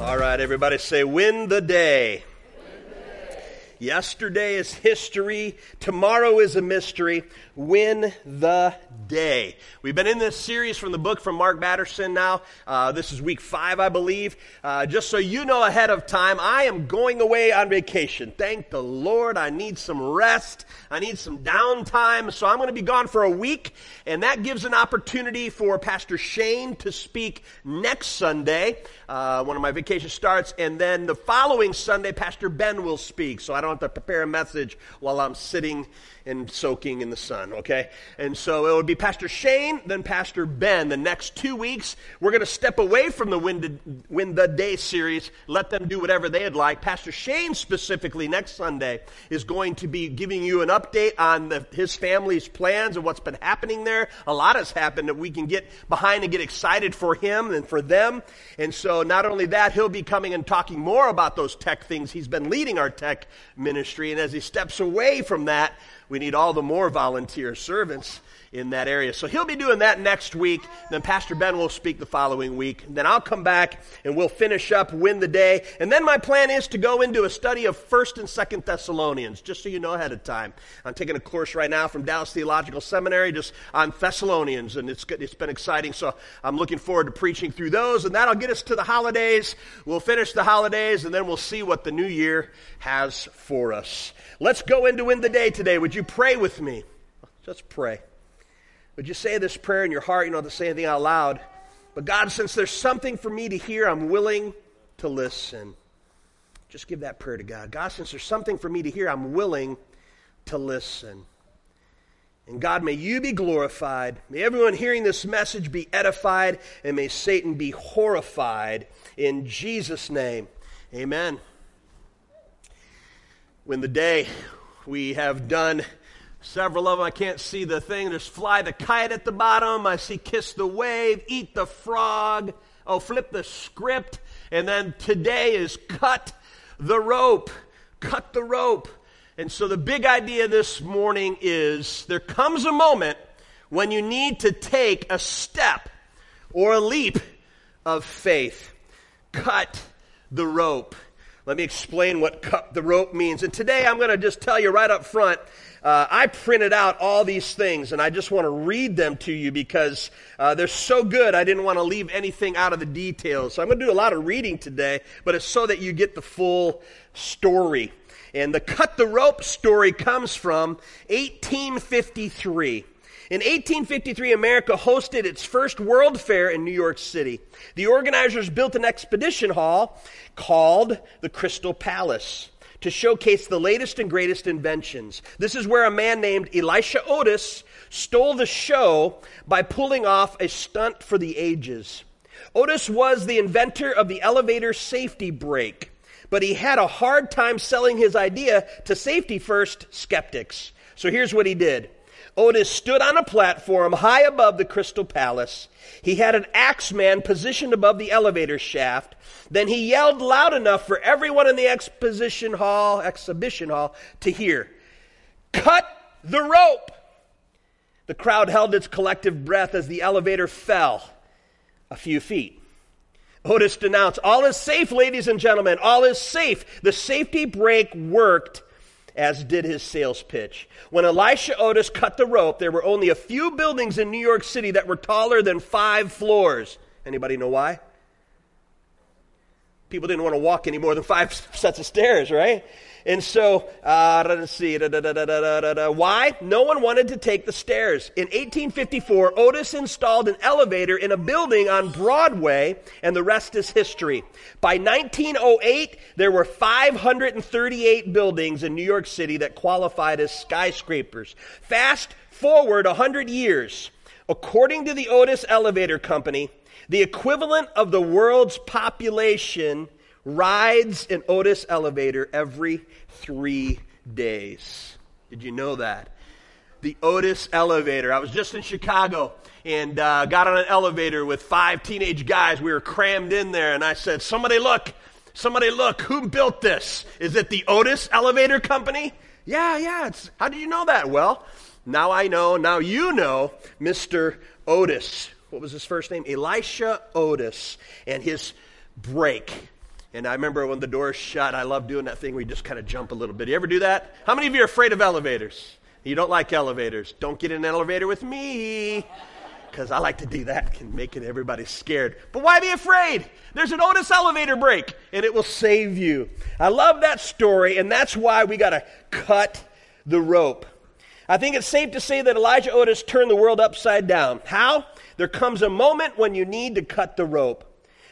All right, everybody say, win the day. Yesterday is history. Tomorrow is a mystery. Win the day. We've been in this series from the book from Mark Batterson now. Uh, this is week five, I believe. Uh, just so you know ahead of time, I am going away on vacation. Thank the Lord. I need some rest. I need some downtime. So I'm going to be gone for a week. And that gives an opportunity for Pastor Shane to speak next Sunday uh, of my vacation starts. And then the following Sunday, Pastor Ben will speak. So I don't have to prepare a message while I'm sitting and soaking in the sun, okay? And so it would be Pastor Shane, then Pastor Ben. The next two weeks, we're going to step away from the Win the Day series, let them do whatever they'd like. Pastor Shane, specifically, next Sunday, is going to be giving you an update on the, his family's plans and what's been happening there. A lot has happened that we can get behind and get excited for him and for them. And so not only that, he'll be coming and talking more about those tech things. He's been leading our tech ministry, and as he steps away from that, we need all the more volunteer servants in that area. So he'll be doing that next week. Then Pastor Ben will speak the following week. Then I'll come back and we'll finish up, win the day. And then my plan is to go into a study of 1st and 2nd Thessalonians, just so you know ahead of time. I'm taking a course right now from Dallas Theological Seminary just on Thessalonians, and it's, it's been exciting. So I'm looking forward to preaching through those, and that'll get us to the holidays. We'll finish the holidays, and then we'll see what the new year has for us. Let's go into win the day today. Would you pray with me? Let's pray. Would you say this prayer in your heart? You don't have to say anything out loud. But God, since there's something for me to hear, I'm willing to listen. Just give that prayer to God. God, since there's something for me to hear, I'm willing to listen. And God, may you be glorified. May everyone hearing this message be edified, and may Satan be horrified. In Jesus' name, amen win the day we have done several of them. I can't see the thing. There's fly the kite at the bottom. I see kiss the wave, eat the frog. Oh, flip the script. And then today is cut the rope. Cut the rope. And so the big idea this morning is there comes a moment when you need to take a step or a leap of faith. Cut the rope. Let me explain what cut the rope means. And today I'm going to just tell you right up front. Uh, I printed out all these things and I just want to read them to you because uh, they're so good. I didn't want to leave anything out of the details. So I'm going to do a lot of reading today, but it's so that you get the full story. And the cut the rope story comes from 1853. In 1853, America hosted its first World Fair in New York City. The organizers built an exhibition hall called the Crystal Palace to showcase the latest and greatest inventions. This is where a man named Elisha Otis stole the show by pulling off a stunt for the ages. Otis was the inventor of the elevator safety brake, but he had a hard time selling his idea to safety first skeptics. So here's what he did. Otis stood on a platform high above the Crystal Palace. He had an axeman positioned above the elevator shaft. Then he yelled loud enough for everyone in the exposition hall, exhibition hall to hear. Cut the rope! The crowd held its collective breath as the elevator fell a few feet. Otis denounced, All is safe, ladies and gentlemen. All is safe. The safety brake worked as did his sales pitch. When Elisha Otis cut the rope, there were only a few buildings in New York City that were taller than five floors. Anybody know why? People didn't want to walk any more than five sets of stairs, right? And so, uh, let's see, da, da, da, why? No one wanted to take the stairs. In 1854, Otis installed an elevator in a building on Broadway, and the rest is history. By 1908, there were 538 buildings in New York City that qualified as skyscrapers. Fast forward 100 years. According to the Otis Elevator Company, the equivalent of the world's population rides an Otis elevator every three days. Did you know that? The Otis elevator. I was just in Chicago and uh, got on an elevator with five teenage guys. We were crammed in there, and I said, Somebody look, somebody look, who built this? Is it the Otis Elevator Company? Yeah, yeah. It's, how did you know that? Well, now I know, now you know Mr. Otis. What was his first name? Elisha Otis. And his brake And I remember when the doors shut, I love doing that thing where you just kind of jump a little bit. You ever do that? How many of you are afraid of elevators? You don't like elevators. Don't get in an elevator with me because I like to do that, make it everybody scared. But why be afraid? There's an Otis elevator brake and it will save you. I love that story, and that's why we got to cut the rope. I think it's safe to say that Elijah Otis turned the world upside down. How? There comes a moment when you need to cut the rope.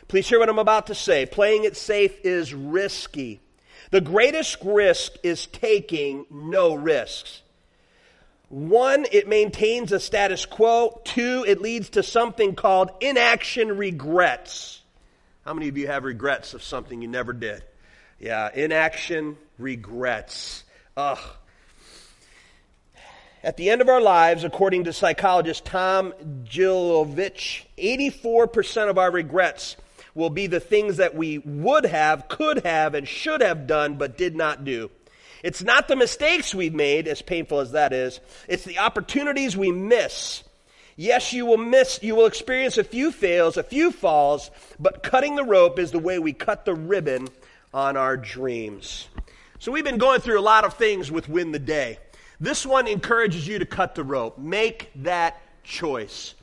Please hear what I'm about to say. Playing it safe is risky. The greatest risk is taking no risks. One, it maintains a status quo. Two, it leads to something called inaction regrets. How many of you have regrets of something you never did? Yeah, inaction regrets. Ugh. At the end of our lives, according to psychologist Tom Gilovich, 84% of our regrets will be the things that we would have, could have, and should have done, but did not do. It's not the mistakes we've made, as painful as that is, it's the opportunities we miss. Yes, you will miss, you will experience a few fails, a few falls, but cutting the rope is the way we cut the ribbon on our dreams. So we've been going through a lot of things with Win the Day. This one encourages you to cut the rope. Make that choice.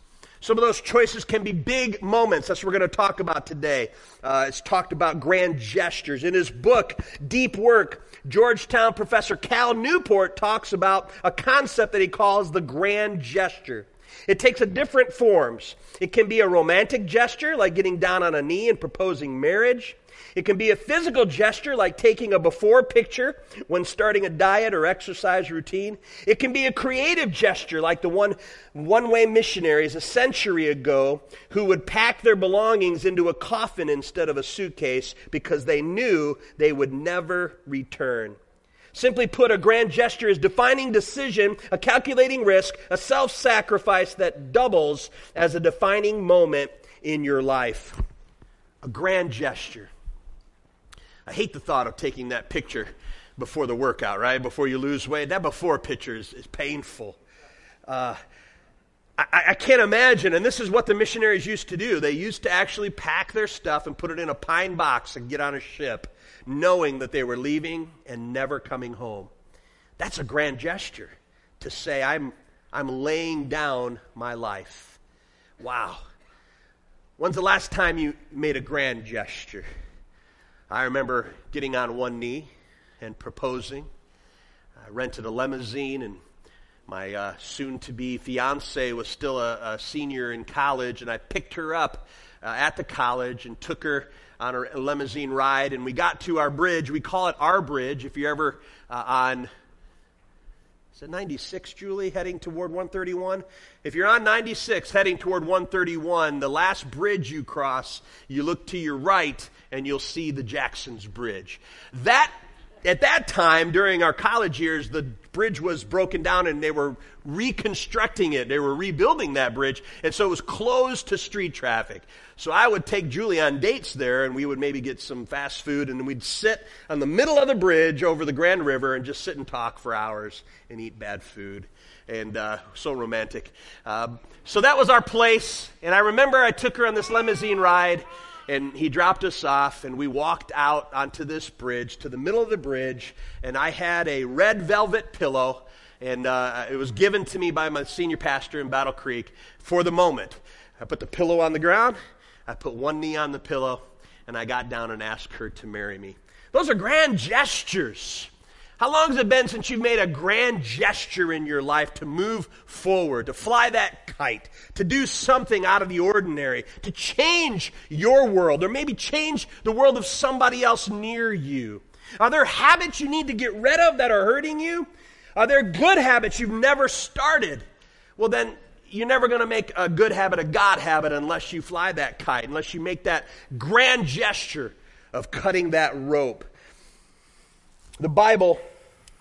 Some of those choices can be big moments. That's what we're going to talk about today. Uh, it's talked about grand gestures. In his book, Deep Work, Georgetown professor Cal Newport talks about a concept that he calls the grand gesture. It takes a different forms. It can be a romantic gesture, like getting down on a knee and proposing marriage. It can be a physical gesture like taking a before picture when starting a diet or exercise routine. It can be a creative gesture like the one one way missionaries a century ago who would pack their belongings into a coffin instead of a suitcase because they knew they would never return. Simply put, a grand gesture is defining decision, a calculating risk, a self sacrifice that doubles as a defining moment in your life. A grand gesture. I hate the thought of taking that picture before the workout, right? Before you lose weight. That before picture is, is painful. Uh, I, I, can't imagine, and this is what the missionaries used to do. They used to actually pack their stuff and put it in a pine box and get on a ship, knowing that they were leaving and never coming home. That's a grand gesture to say, I'm, I'm laying down my life. Wow. When's the last time you made a grand gesture? I remember getting on one knee and proposing. I rented a limousine, and my uh, soon to be fiance was still a, a, senior in college, and I picked her up uh, at the college and took her on a limousine ride. And we got to our bridge. We call it our bridge. If you're ever uh, on is it 96, Julie, heading toward 131? If you're on 96 heading toward 131, the last bridge you cross, you look to your right and you'll see the Jackson's Bridge. That at that time during our college years, the bridge was broken down and they were reconstructing it. They were rebuilding that bridge. And so it was closed to street traffic. So I would take Julie on dates there and we would maybe get some fast food and we'd sit on the middle of the bridge over the Grand River and just sit and talk for hours and eat bad food. And uh, so romantic. Uh, so that was our place. And I remember I took her on this limousine ride and he dropped us off, and we walked out onto this bridge to the middle of the bridge, and I had a red velvet pillow, and uh, it was given to me by my senior pastor in Battle Creek for the moment. I put the pillow on the ground, I put one knee on the pillow, and I got down and asked her to marry me. Those are grand gestures. How long has it been since you've made a grand gesture in your life to move forward, to fly that kite, to do something out of the ordinary, to change your world, or maybe change the world of somebody else near you? Are there habits you need to get rid of that are hurting you? Are there good habits you've never started? Well, then you're never going to make a good habit a God habit unless you fly that kite, unless you make that grand gesture of cutting that rope. The Bible,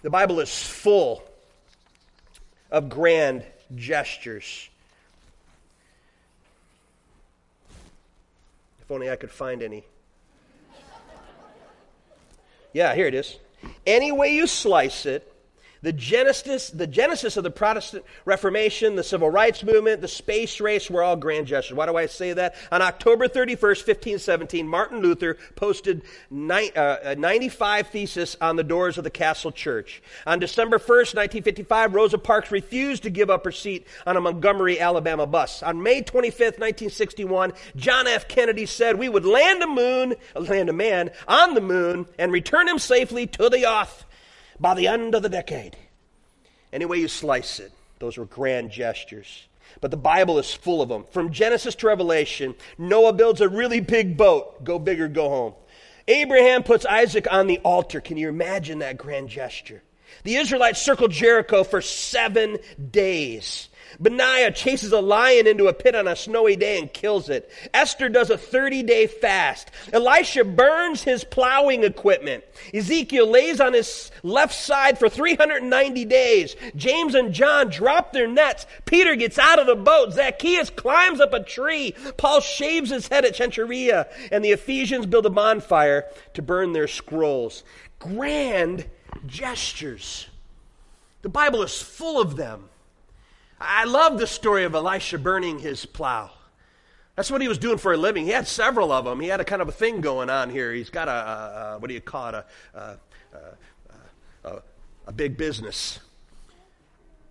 the Bible is full of grand gestures. If only I could find any. Yeah, here it is. Any way you slice it, The genesis, the genesis of the Protestant Reformation, the civil rights movement, the space race were all grand gestures. Why do I say that? On October 31st, 1517, Martin Luther posted uh, 95 theses on the doors of the Castle Church. On December 1st, 1955, Rosa Parks refused to give up her seat on a Montgomery, Alabama bus. On May 25th, 1961, John F. Kennedy said we would land a moon, land a man on the moon and return him safely to the earth by the end of the decade. Any way you slice it, those were grand gestures. But the Bible is full of them. From Genesis to Revelation, Noah builds a really big boat. Go big or go home. Abraham puts Isaac on the altar. Can you imagine that grand gesture? The Israelites circled Jericho for seven days. Benaiah chases a lion into a pit on a snowy day and kills it. Esther does a 30 day fast. Elisha burns his plowing equipment. Ezekiel lays on his left side for 390 days. James and John drop their nets. Peter gets out of the boat. Zacchaeus climbs up a tree. Paul shaves his head at Cenchreae. And the Ephesians build a bonfire to burn their scrolls. Grand gestures. The Bible is full of them. I love the story of Elisha burning his plow. That's what he was doing for a living. He had several of them. He had a kind of a thing going on here. He's got a, a, a what do you call it, a, a, a big business.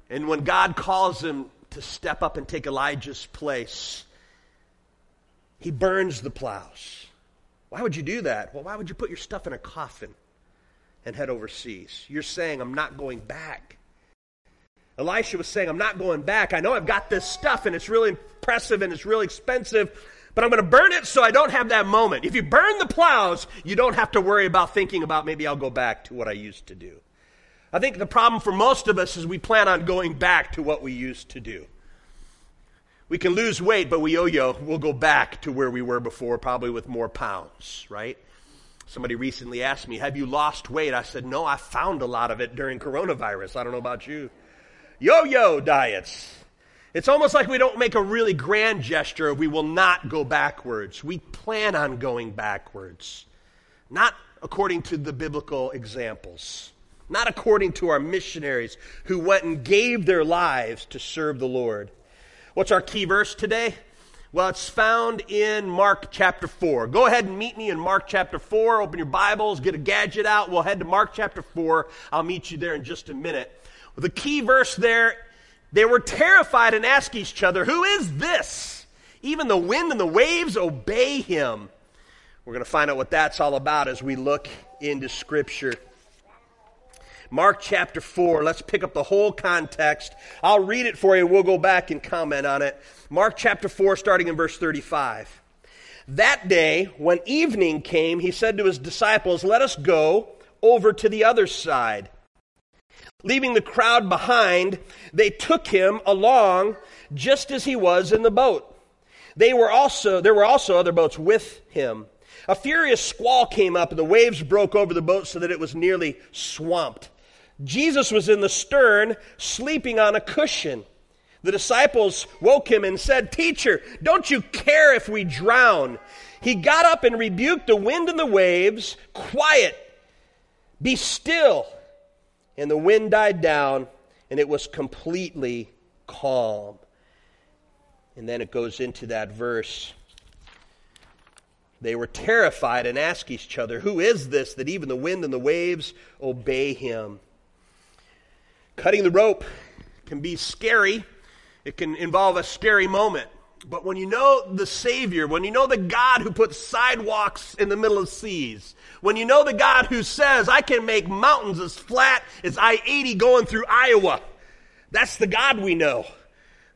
And when God calls him to step up and take Elijah's place, he burns the plows. Why would you do that? Well, why would you put your stuff in a coffin and head overseas? You're saying, I'm not going back. Elisha was saying, I'm not going back. I know I've got this stuff and it's really impressive and it's really expensive, but I'm going to burn it so I don't have that moment. If you burn the plows, you don't have to worry about thinking about maybe I'll go back to what I used to do. I think the problem for most of us is we plan on going back to what we used to do. We can lose weight, but we yo yo, we'll go back to where we were before, probably with more pounds, right? Somebody recently asked me, Have you lost weight? I said, No, I found a lot of it during coronavirus. I don't know about you yo yo diets. It's almost like we don't make a really grand gesture. We will not go backwards. We plan on going backwards. Not according to the biblical examples, not according to our missionaries who went and gave their lives to serve the Lord. What's our key verse today? Well, it's found in Mark chapter 4. Go ahead and meet me in Mark chapter 4. Open your Bibles, get a gadget out. We'll head to Mark chapter 4. I'll meet you there in just a minute. The key verse there, they were terrified and asked each other, Who is this? Even the wind and the waves obey him. We're going to find out what that's all about as we look into Scripture. Mark chapter 4, let's pick up the whole context. I'll read it for you. We'll go back and comment on it. Mark chapter 4, starting in verse 35. That day, when evening came, he said to his disciples, Let us go over to the other side. Leaving the crowd behind, they took him along just as he was in the boat. They were also, there were also other boats with him. A furious squall came up, and the waves broke over the boat so that it was nearly swamped. Jesus was in the stern, sleeping on a cushion. The disciples woke him and said, Teacher, don't you care if we drown? He got up and rebuked the wind and the waves. Quiet, be still and the wind died down, and it was completely calm. And then it goes into that verse. They were terrified and asked each other, Who is this that even the wind and the waves obey him? Cutting the rope can be scary, it can involve a scary moment. But when you know the Savior, when you know the God who puts sidewalks in the middle of seas, when you know the God who says, I can make mountains as flat as I 80 going through Iowa, that's the God we know.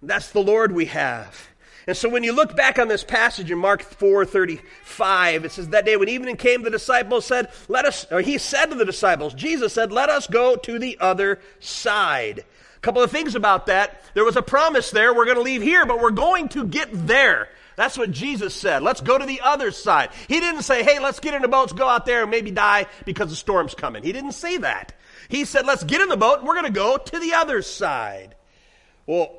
That's the Lord we have. And so when you look back on this passage in Mark 4:35, it says that day when evening came, the disciples said, "Let us," or he said to the disciples, Jesus said, "Let us go to the other side." Couple of things about that. There was a promise there. We're going to leave here, but we're going to get there. That's what Jesus said. Let's go to the other side. He didn't say, hey, let's get in the boats, go out there and maybe die because the storm's coming. He didn't say that. He said, let's get in the boat and we're going to go to the other side. Well,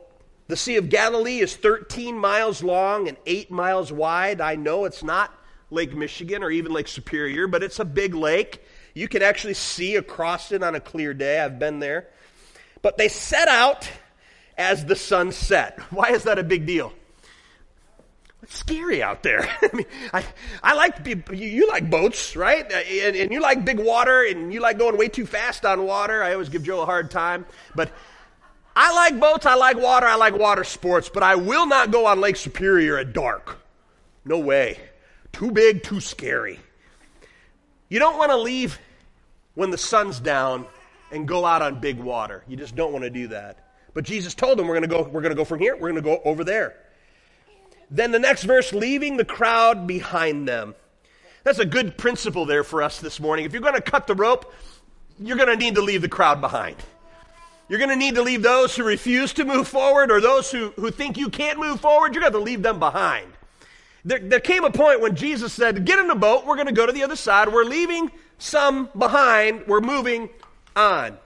the Sea of Galilee is 13 miles long and 8 miles wide. I know it's not Lake Michigan or even Lake Superior, but it's a big lake. You can actually see across it on a clear day. I've been there. But they set out as the sun set. Why is that a big deal? It's scary out there. I mean, I, I like you, you like boats, right? Uh, and, and you like big water, and you like going way too fast on water. I always give Joe a hard time, but I like boats. I like water. I like water sports, but I will not go on Lake Superior at dark. No way. Too big, too scary. You don't want to leave when the sun's down and go out on big water. You just don't want to do that. But Jesus told them, we're going to go, we're going to go from here, we're going to go over there. Then the next verse, leaving the crowd behind them. That's a good principle there for us this morning. If you're going to cut the rope, you're going to need to leave the crowd behind. You're going to need to leave those who refuse to move forward or those who, who think you can't move forward, you're going to, to leave them behind. There, there came a point when Jesus said, Get in the boat, we're going to go to the other side. We're leaving some behind, we're moving on.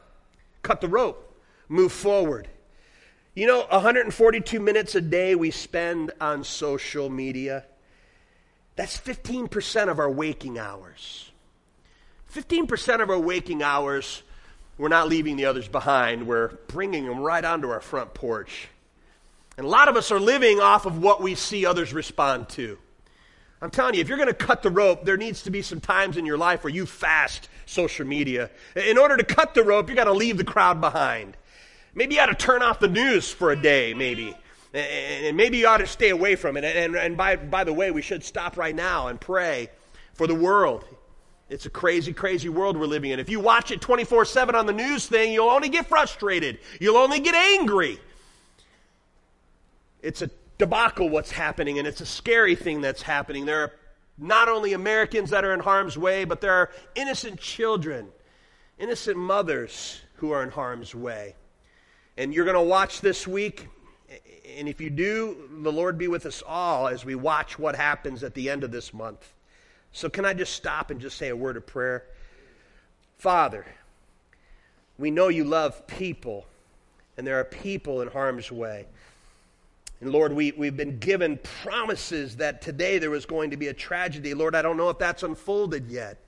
Cut the rope, move forward. You know, 142 minutes a day we spend on social media. That's 15% of our waking hours. 15% of our waking hours, we're not leaving the others behind. We're bringing them right onto our front porch. And a lot of us are living off of what we see others respond to. I'm telling you, if you're going to cut the rope, there needs to be some times in your life where you fast social media. In order to cut the rope, you got to leave the crowd behind. Maybe you ought to turn off the news for a day, maybe. And maybe you ought to stay away from it. And, and by, by the way, we should stop right now and pray for the world. It's a crazy, crazy world we're living in. If you watch it 24 7 on the news thing, you'll only get frustrated. You'll only get angry. It's a debacle what's happening, and it's a scary thing that's happening. There are not only Americans that are in harm's way, but there are innocent children, innocent mothers who are in harm's way. And you're going to watch this week. And if you do, the Lord be with us all as we watch what happens at the end of this month. So, can I just stop and just say a word of prayer? Father, we know you love people, and there are people in harm's way. And Lord, we, we've been given promises that today there was going to be a tragedy. Lord, I don't know if that's unfolded yet.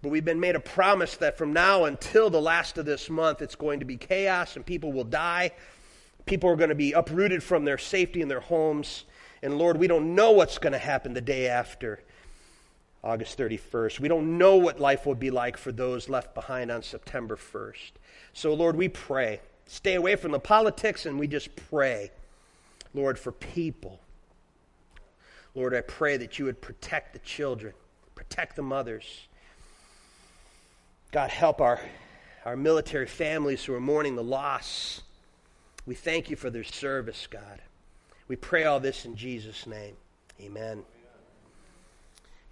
But we've been made a promise that from now until the last of this month, it's going to be chaos and people will die. People are going to be uprooted from their safety and their homes. And Lord, we don't know what's going to happen the day after August 31st. We don't know what life will be like for those left behind on September 1st. So, Lord, we pray. Stay away from the politics and we just pray, Lord, for people. Lord, I pray that you would protect the children, protect the mothers. God, help our, our military families who are mourning the loss. We thank you for their service, God. We pray all this in Jesus' name. Amen.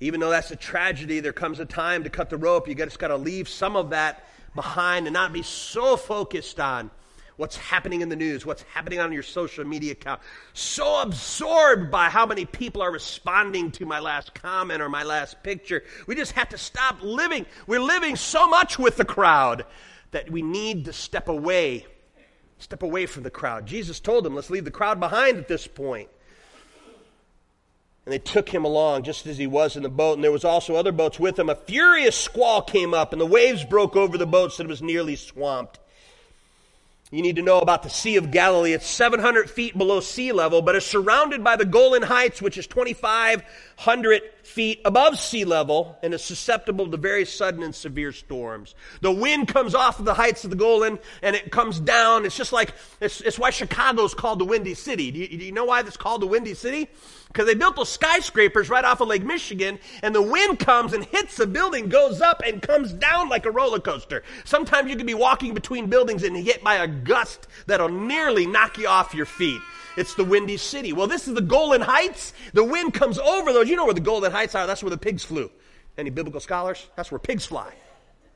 Even though that's a tragedy, there comes a time to cut the rope. You just got to leave some of that behind and not be so focused on what's happening in the news, what's happening on your social media account. So absorbed by how many people are responding to my last comment or my last picture. We just have to stop living. We're living so much with the crowd that we need to step away. Step away from the crowd. Jesus told them, let's leave the crowd behind at this point. And they took him along just as he was in the boat. And there was also other boats with him. A furious squall came up, and the waves broke over the boat so it was nearly swamped. You need to know about the Sea of Galilee. It's 700 feet below sea level, but it's surrounded by the Golan Heights, which is 2,500 feet above sea level and is susceptible to very sudden and severe storms. The wind comes off of the heights of the Golan and it comes down. It's just like, it's, it's why Chicago's called the Windy City. Do you, do you know why it's called the Windy City? Because they built those skyscrapers right off of Lake Michigan, and the wind comes and hits the building, goes up and comes down like a roller coaster. Sometimes you can be walking between buildings and hit by a gust that'll nearly knock you off your feet. It's the Windy City. Well, this is the Golan Heights. The wind comes over those. You know where the Golan Heights are. That's where the pigs flew. Any biblical scholars? That's where pigs fly.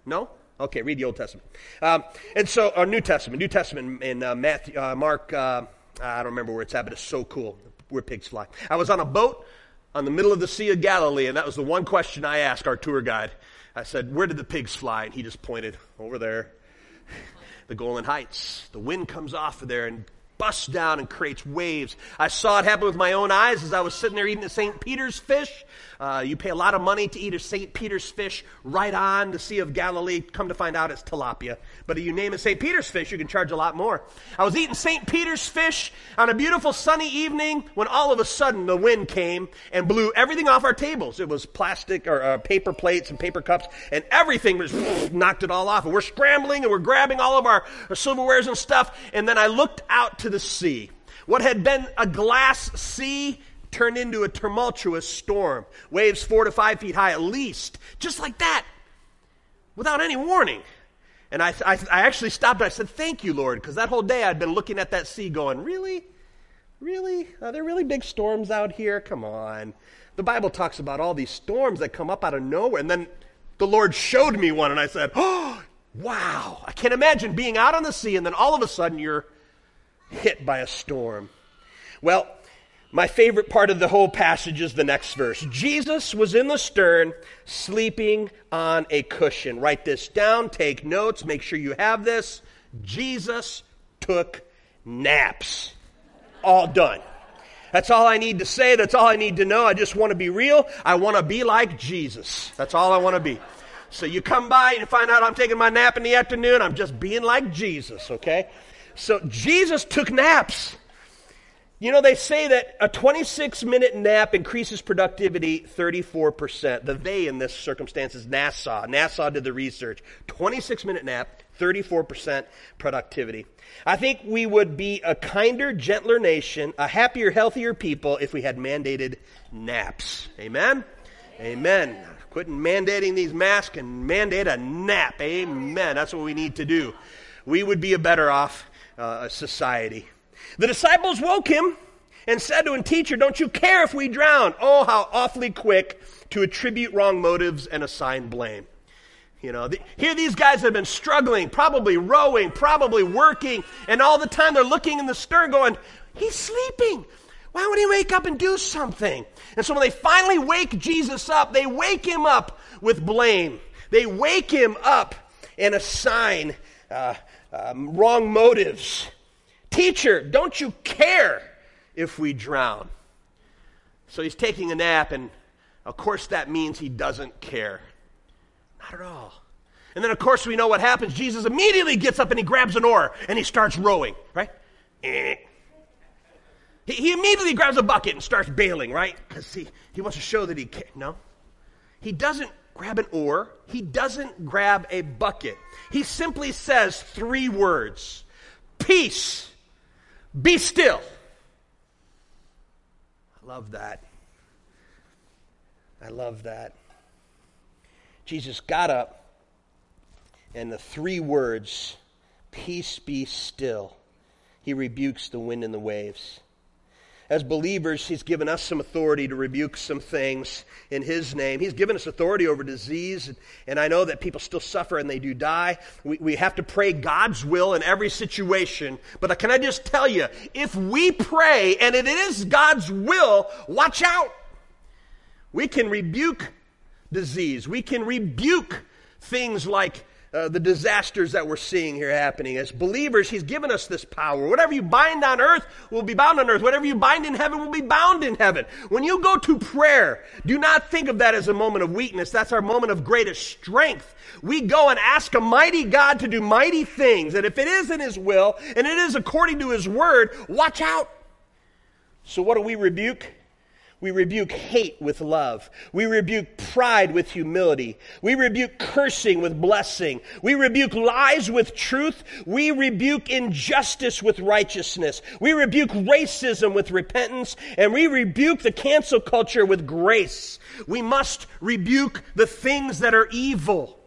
No? Okay, read the Old Testament. Um, and so, our New Testament, New Testament in uh, Matthew, uh, Mark, uh, I don't remember where it's at, but it's so cool where pigs fly. I was on a boat on the middle of the Sea of Galilee, and that was the one question I asked our tour guide. I said, Where did the pigs fly? And he just pointed over there, the Golan Heights. The wind comes off of there, and busts down and creates waves. I saw it happen with my own eyes as I was sitting there eating a St. Peter's fish. Uh, you pay a lot of money to eat a St. Peter's fish right on the Sea of Galilee. Come to find out it's tilapia. But if you name it St. Peter's fish, you can charge a lot more. I was eating St. Peter's fish on a beautiful sunny evening when all of a sudden the wind came and blew everything off our tables. It was plastic or uh, paper plates and paper cups, and everything was knocked it all off. And we're scrambling and we're grabbing all of our, our silverwares and stuff. And then I looked out to the sea. What had been a glass sea turned into a tumultuous storm. Waves four to five feet high at least. Just like that. Without any warning. And I, I, I actually stopped and I said, Thank you, Lord, because that whole day I'd been looking at that sea going, Really? Really? Are there really big storms out here? Come on. The Bible talks about all these storms that come up out of nowhere. And then the Lord showed me one, and I said, Oh, wow. I can't imagine being out on the sea, and then all of a sudden you're hit by a storm. Well, my favorite part of the whole passage is the next verse. Jesus was in the stern, sleeping on a cushion. Write this down, take notes, make sure you have this. Jesus took naps. All done. That's all I need to say. That's all I need to know. I just want to be real. I want to be like Jesus. That's all I want to be. So you come by and find out I'm taking my nap in the afternoon. I'm just being like Jesus, okay? So Jesus took naps. You know, they say that a 26 minute nap increases productivity 34%. The they in this circumstance is NASA. NASA did the research. 26 minute nap, 34% productivity. I think we would be a kinder, gentler nation, a happier, healthier people if we had mandated naps. Amen? Amen. Quitting mandating these masks and mandate a nap. Amen. That's what we need to do. We would be a better off uh, society. The disciples woke him and said to him, Teacher, don't you care if we drown? Oh, how awfully quick to attribute wrong motives and assign blame. You know, the, here these guys have been struggling, probably rowing, probably working, and all the time they're looking in the stern going, He's sleeping. Why would he wake up and do something? And so when they finally wake Jesus up, they wake him up with blame. They wake him up and assign uh, um, wrong motives. Teacher, don't you care if we drown? So he's taking a nap, and of course that means he doesn't care. Not at all. And then, of course, we know what happens. Jesus immediately gets up and he grabs an oar and he starts rowing, right? Eh. He, he immediately grabs a bucket and starts bailing, right? Because he, he wants to show that he can. No. He doesn't grab an oar, he doesn't grab a bucket. He simply says three words Peace, be still. I love that. I love that. Jesus got up, and the three words, Peace be still, he rebukes the wind and the waves as believers, He's given us some authority to rebuke some things in His name. He's given us authority over disease, and I know that people still suffer and they do die. We, we have to pray God's will in every situation. But can I just tell you, if we pray and it is God's will, watch out. We can rebuke disease, we can rebuke things like uh, the disasters that we're seeing here happening. As believers, He's given us this power. Whatever you bind on earth will be bound on earth. Whatever you bind in heaven will be bound in heaven. When you go to prayer, do not think of that as a moment of weakness. That's our moment of greatest strength. We go and ask a mighty God to do mighty things. And if it is in His will and it is according to His word, watch out. So, what do we rebuke? We rebuke hate with love. We rebuke pride with humility. We rebuke cursing with blessing. We rebuke lies with truth. We rebuke injustice with righteousness. We rebuke racism with repentance. And we rebuke the cancel culture with grace. We must rebuke the things that are evil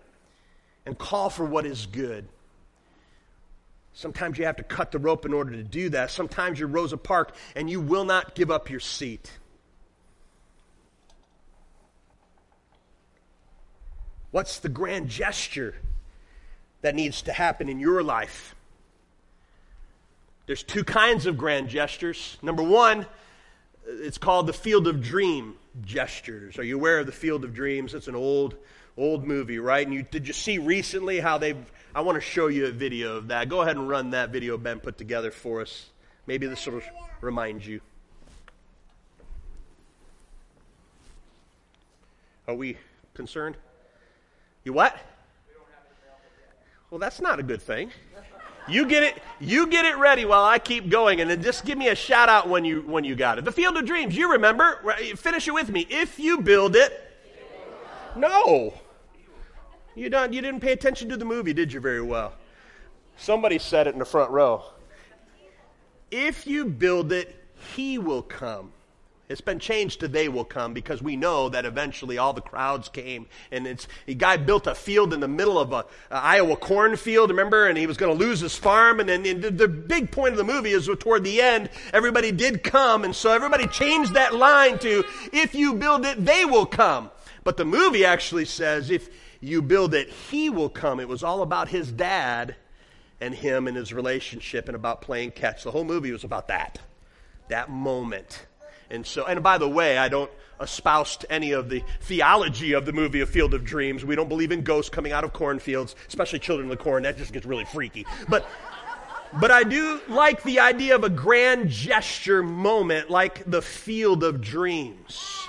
and call for what is good. Sometimes you have to cut the rope in order to do that. Sometimes you're Rosa Parks and you will not give up your seat. What's the grand gesture that needs to happen in your life? There's two kinds of grand gestures. Number one, it's called the Field of Dream gestures. Are you aware of the Field of Dreams? It's an old, old movie, right? And you did you see recently how they've? I want to show you a video of that. Go ahead and run that video Ben put together for us. Maybe this will remind you. Are we concerned? You what? Well, that's not a good thing. You get it. You get it ready while I keep going, and then just give me a shout out when you when you got it. The Field of Dreams. You remember? Finish it with me. If you build it, no. You don't. You didn't pay attention to the movie, did you? Very well. Somebody said it in the front row. If you build it, He will come. It's been changed to they will come because we know that eventually all the crowds came and it's a guy built a field in the middle of a, a Iowa cornfield, remember? And he was going to lose his farm. And then the, the big point of the movie is toward the end, everybody did come. And so everybody changed that line to, if you build it, they will come. But the movie actually says, if you build it, he will come. It was all about his dad and him and his relationship and about playing catch. The whole movie was about that, that moment. And so, and by the way, I don't espouse any of the theology of the movie A Field of Dreams. We don't believe in ghosts coming out of cornfields, especially children of the corn. That just gets really freaky. But, but I do like the idea of a grand gesture moment like the Field of Dreams.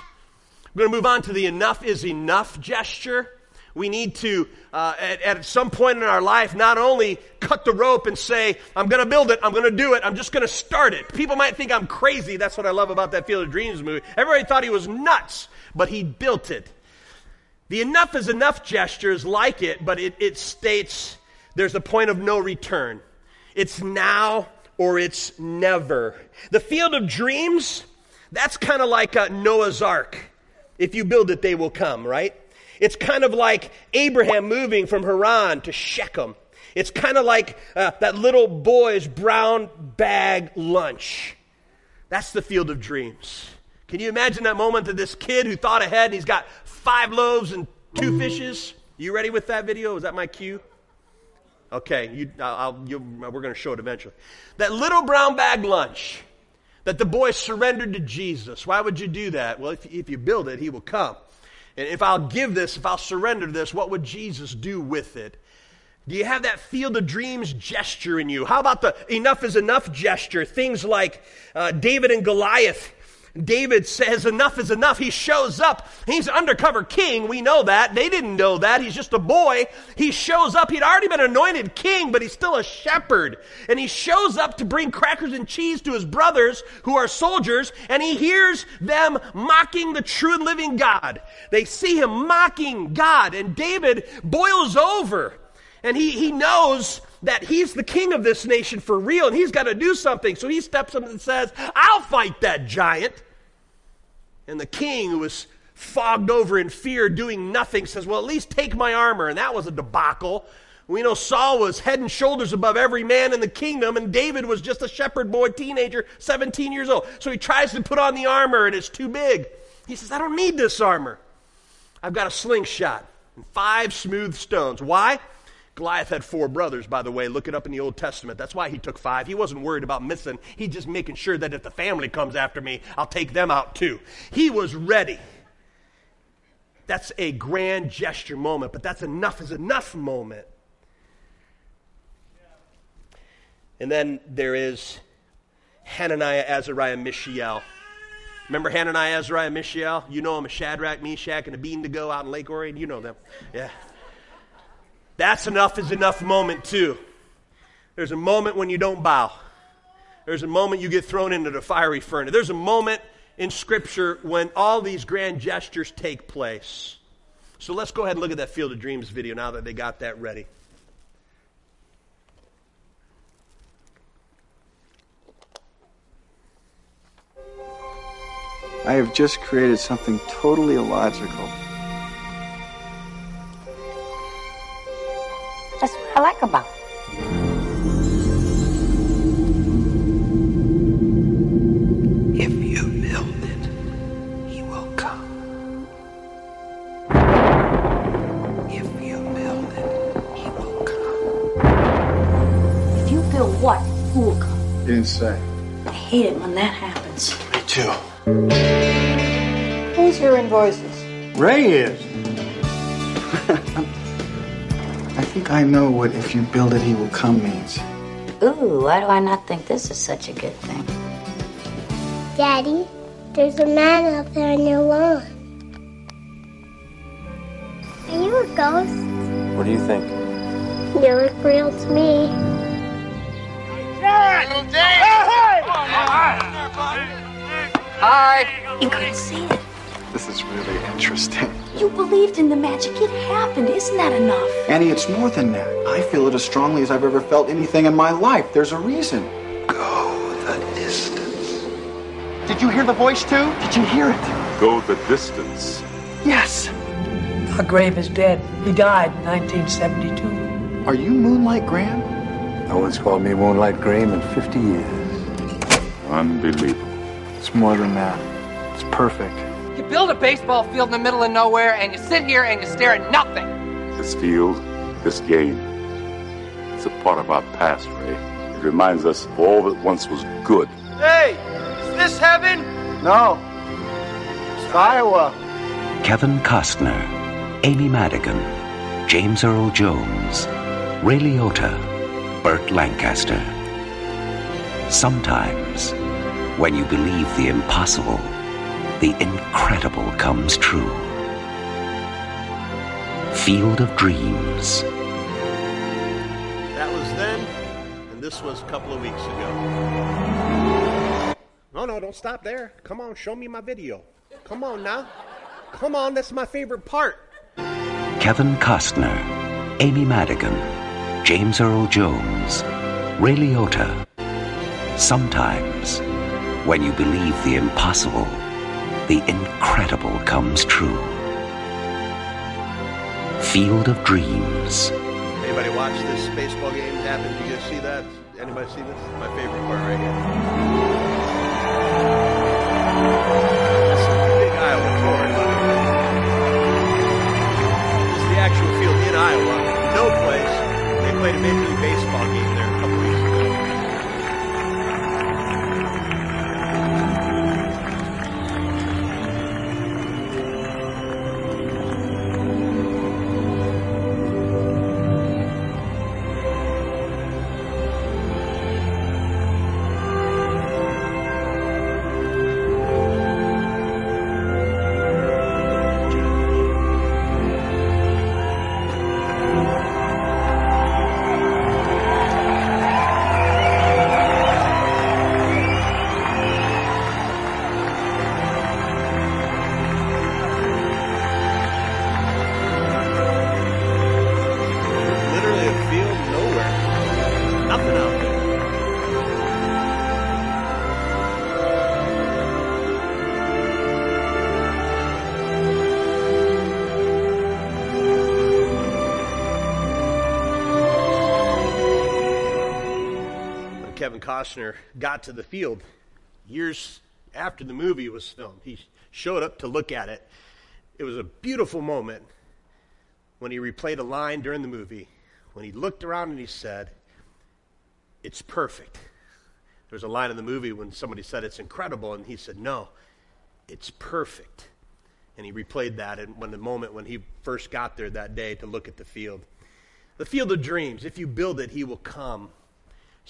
I'm going to move on to the enough is enough gesture we need to, uh, at, at, some point in our life, not only cut the rope and say, I'm going to build it, I'm going to do it, I'm just going to start it. People might think I'm crazy. That's what I love about that Field of Dreams movie. Everybody thought he was nuts, but he built it. The enough is enough gesture is like it, but it, it states there's a point of no return. It's now or it's never. The Field of Dreams, that's kind of like Noah's Ark. If you build it, they will come, right? It's kind of like Abraham moving from Haran to Shechem. It's kind of like uh, that little boy's brown bag lunch. That's the field of dreams. Can you imagine that moment of this kid who thought ahead and he's got five loaves and two fishes? You ready with that video? Is that my cue? Okay, you, I'll, we're going to show it eventually. That little brown bag lunch that the boy surrendered to Jesus. Why would you do that? Well, if, if you build it, he will come. If I'll give this, if I'll surrender this, what would Jesus do with it? Do you have that field of dreams gesture in you? How about the enough is enough gesture? Things like uh, David and Goliath David says, Enough is enough. He shows up. He's undercover king. We know that. They didn't know that. He's just a boy. He shows up. He'd already been anointed king, but he's still a shepherd. And he shows up to bring crackers and cheese to his brothers who are soldiers, and he hears them mocking the true and living God. They see him mocking God, and David boils over. And he, he knows that he's the king of this nation for real and he's got to do something. So he steps up and says, I'll fight that giant. And the king, who was fogged over in fear, doing nothing, says, Well, at least take my armor. And that was a debacle. We know Saul was head and shoulders above every man in the kingdom, and David was just a shepherd boy, teenager, 17 years old. So he tries to put on the armor, and it's too big. He says, I don't need this armor. I've got a slingshot and five smooth stones. Why? Goliath had four brothers, by the way. Look it up in the Old Testament. That's why he took five. He wasn't worried about missing. He's just making sure that if the family comes after me, I'll take them out too. He was ready. That's a grand gesture moment, but that's enough is enough moment. And then there is Hananiah, Azariah, Mishael. Remember Hananiah, Azariah, Mishael? You know them, a Shadrach, Meshach, and Abednego out in Lake Orion. You know them. Yeah. That's enough is enough moment, too. There's a moment when you don't bow. There's a moment you get thrown into the fiery furnace. There's a moment in Scripture when all these grand gestures take place. So let's go ahead and look at that Field of Dreams video now that they got that ready. I have just created something totally illogical. That's what I like about If you build it, he will come. If you build it, he will come. If you build what, who will come? You didn't say. I hate it when that happens. Me too. Who's hearing voices? Ray is. Think I know what if you build it, he will come means. Ooh, why do I not think this is such a good thing? Daddy, there's a man out there on your lawn. Are you a ghost? What do you think? You look real to me. Hi, you couldn't see it. This is really interesting. You believed in the magic. It happened. Isn't that enough? Annie, it's more than that. I feel it as strongly as I've ever felt anything in my life. There's a reason. Go the distance. Did you hear the voice too? Did you hear it? Go the distance. Yes. Our grave is dead. He died in 1972. Are you Moonlight Graham? No one's called me Moonlight Graham in 50 years. Unbelievable. It's more than that. It's perfect. You build a baseball field in the middle of nowhere and you sit here and you stare at nothing. This field, this game, it's a part of our past, Ray. It reminds us of all that once was good. Hey, is this heaven? No. It's Iowa. Kevin Costner, Amy Madigan, James Earl Jones, Ray Liotta, Burt Lancaster. Sometimes, when you believe the impossible, the incredible comes true. Field of Dreams. That was then, and this was a couple of weeks ago. No, no, don't stop there. Come on, show me my video. Come on now. Come on, that's my favorite part. Kevin Costner, Amy Madigan, James Earl Jones, Ray Liotta. Sometimes, when you believe the impossible, the incredible comes true. Field of Dreams. Anybody watch this baseball game happen? Do you guys see that? Anybody see this? My favorite part right here. Kevin Costner got to the field years after the movie was filmed, he showed up to look at it. It was a beautiful moment when he replayed a line during the movie, when he looked around and he said, It's perfect. There was a line in the movie when somebody said, It's incredible, and he said, No, it's perfect. And he replayed that and when the moment when he first got there that day to look at the field. The field of dreams, if you build it, he will come.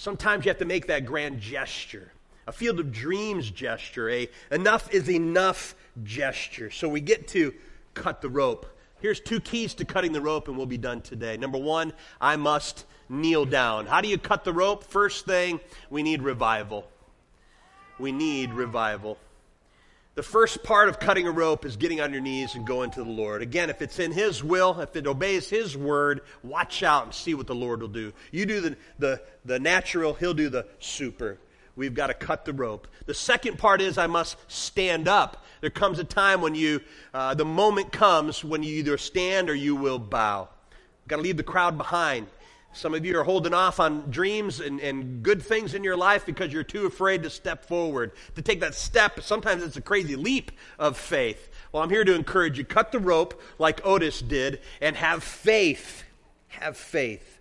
Sometimes you have to make that grand gesture. A field of dreams gesture, a enough is enough gesture. So we get to cut the rope. Here's two keys to cutting the rope, and we'll be done today. Number one, I must kneel down. How do you cut the rope? First thing, we need revival. We need revival. The first part of cutting a rope is getting on your knees and going to the Lord. Again, if it's in His will, if it obeys His word, watch out and see what the Lord will do. You do the, the, the natural, He'll do the super. We've got to cut the rope. The second part is I must stand up. There comes a time when you, uh, the moment comes when you either stand or you will bow. Got to leave the crowd behind. Some of you are holding off on dreams and, and good things in your life because you're too afraid to step forward, to take that step. Sometimes it's a crazy leap of faith. Well, I'm here to encourage you. Cut the rope like Otis did and have faith. Have faith.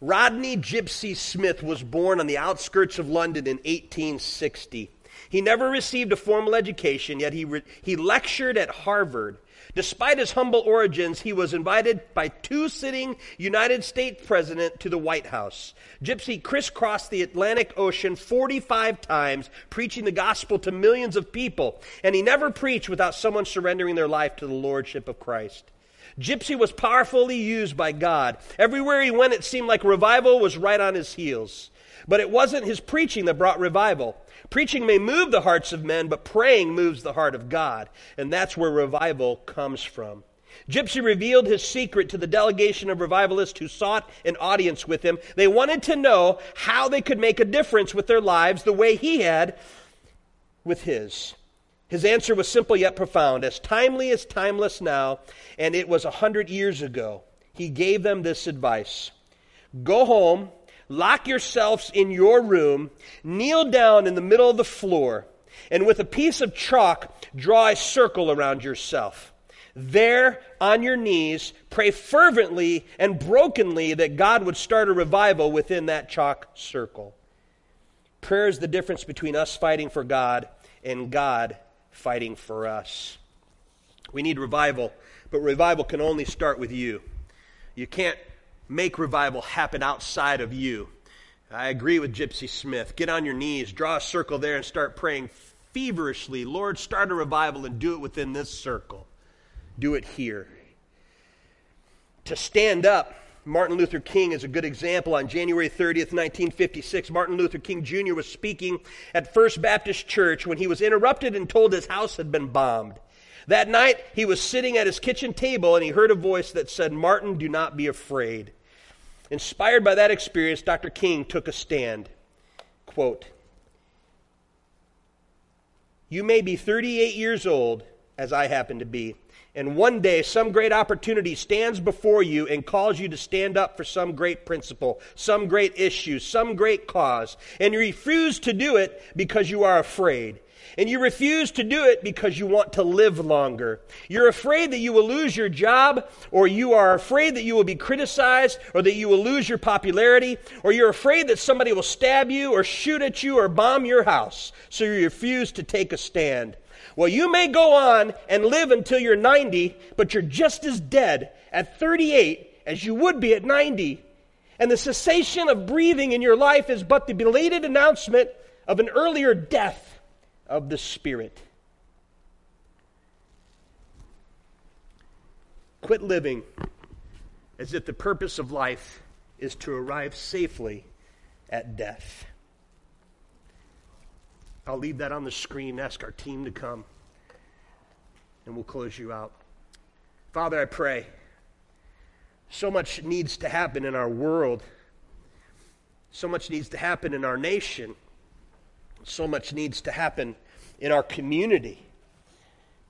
Rodney Gypsy Smith was born on the outskirts of London in 1860. He never received a formal education, yet he, re- he lectured at Harvard, Despite his humble origins, he was invited by two sitting United States presidents to the White House. Gypsy crisscrossed the Atlantic Ocean 45 times, preaching the gospel to millions of people, and he never preached without someone surrendering their life to the lordship of Christ. Gypsy was powerfully used by God. Everywhere he went, it seemed like revival was right on his heels. But it wasn't his preaching that brought revival. Preaching may move the hearts of men, but praying moves the heart of God. And that's where revival comes from. Gypsy revealed his secret to the delegation of revivalists who sought an audience with him. They wanted to know how they could make a difference with their lives the way he had with his. His answer was simple yet profound, as timely as timeless now, and it was a hundred years ago. He gave them this advice Go home lock yourselves in your room, kneel down in the middle of the floor, and with a piece of chalk, draw a circle around yourself. There, on your knees, pray fervently and brokenly that God would start a revival within that chalk circle. Prayer is the difference between us fighting for God and God fighting for us. We need revival, but revival can only start with you. You can't make revival happen outside of you. I agree with Gypsy Smith. Get on your knees, draw a circle there, and start praying feverishly. Lord, start a revival and do it within this circle. Do it here. To stand up, Martin Luther King is a good example. On January 30th, 1956, Martin Luther King Jr. was speaking at First Baptist Church when he was interrupted and told his house had been bombed. That night, he was sitting at his kitchen table and he heard a voice that said, Martin, do not be afraid. Inspired by that experience, Dr. King took a stand. Quote, You may be 38 years old, as I happen to be, and one day some great opportunity stands before you and calls you to stand up for some great principle, some great issue, some great cause, and you refuse to do it because you are afraid. And you refuse to do it because you want to live longer. You're afraid that you will lose your job, or you are afraid that you will be criticized, or that you will lose your popularity, or you're afraid that somebody will stab you, or shoot at you, or bomb your house. So you refuse to take a stand. Well, you may go on and live until you're 90, but you're just as dead at 38 as you would be at 90. And the cessation of breathing in your life is but the belated announcement of an earlier death of the Spirit. Quit living as if the purpose of life is to arrive safely at death. I'll leave that on the screen, ask our team to come, and we'll close you out. Father, I pray. So much needs to happen in our world. So much needs to happen in our nation. So much needs to happen in our community.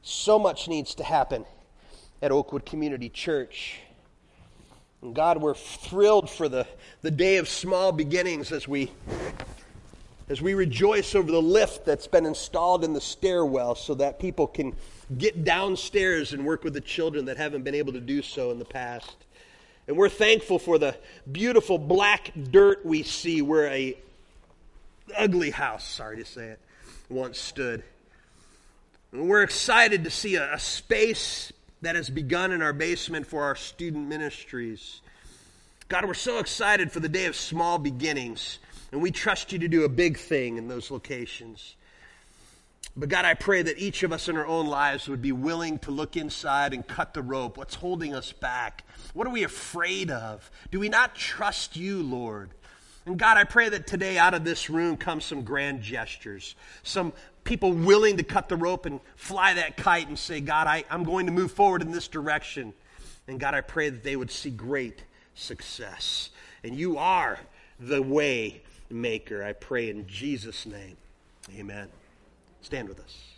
So much needs to happen at Oakwood Community Church. And God, we're thrilled for the, the day of small beginnings as we as we rejoice over the lift that's been installed in the stairwell so that people can get downstairs and work with the children that haven't been able to do so in the past. And we're thankful for the beautiful black dirt we see where a ugly house, sorry to say it, once stood. And we're excited to see a, a space that has begun in our basement for our student ministries. God, we're so excited for the day of small beginnings. And we trust you to do a big thing in those locations. But God, I pray that each of us in our own lives would be willing to look inside and cut the rope. What's holding us back? What are we afraid of? Do we not trust you, Lord? And God, I pray that today out of this room comes some grand gestures, some people willing to cut the rope and fly that kite and say, God, I, I'm going to move forward in this direction. And God, I pray that they would see great success. And you are the way maker. I pray in Jesus' name. Amen. Stand with us.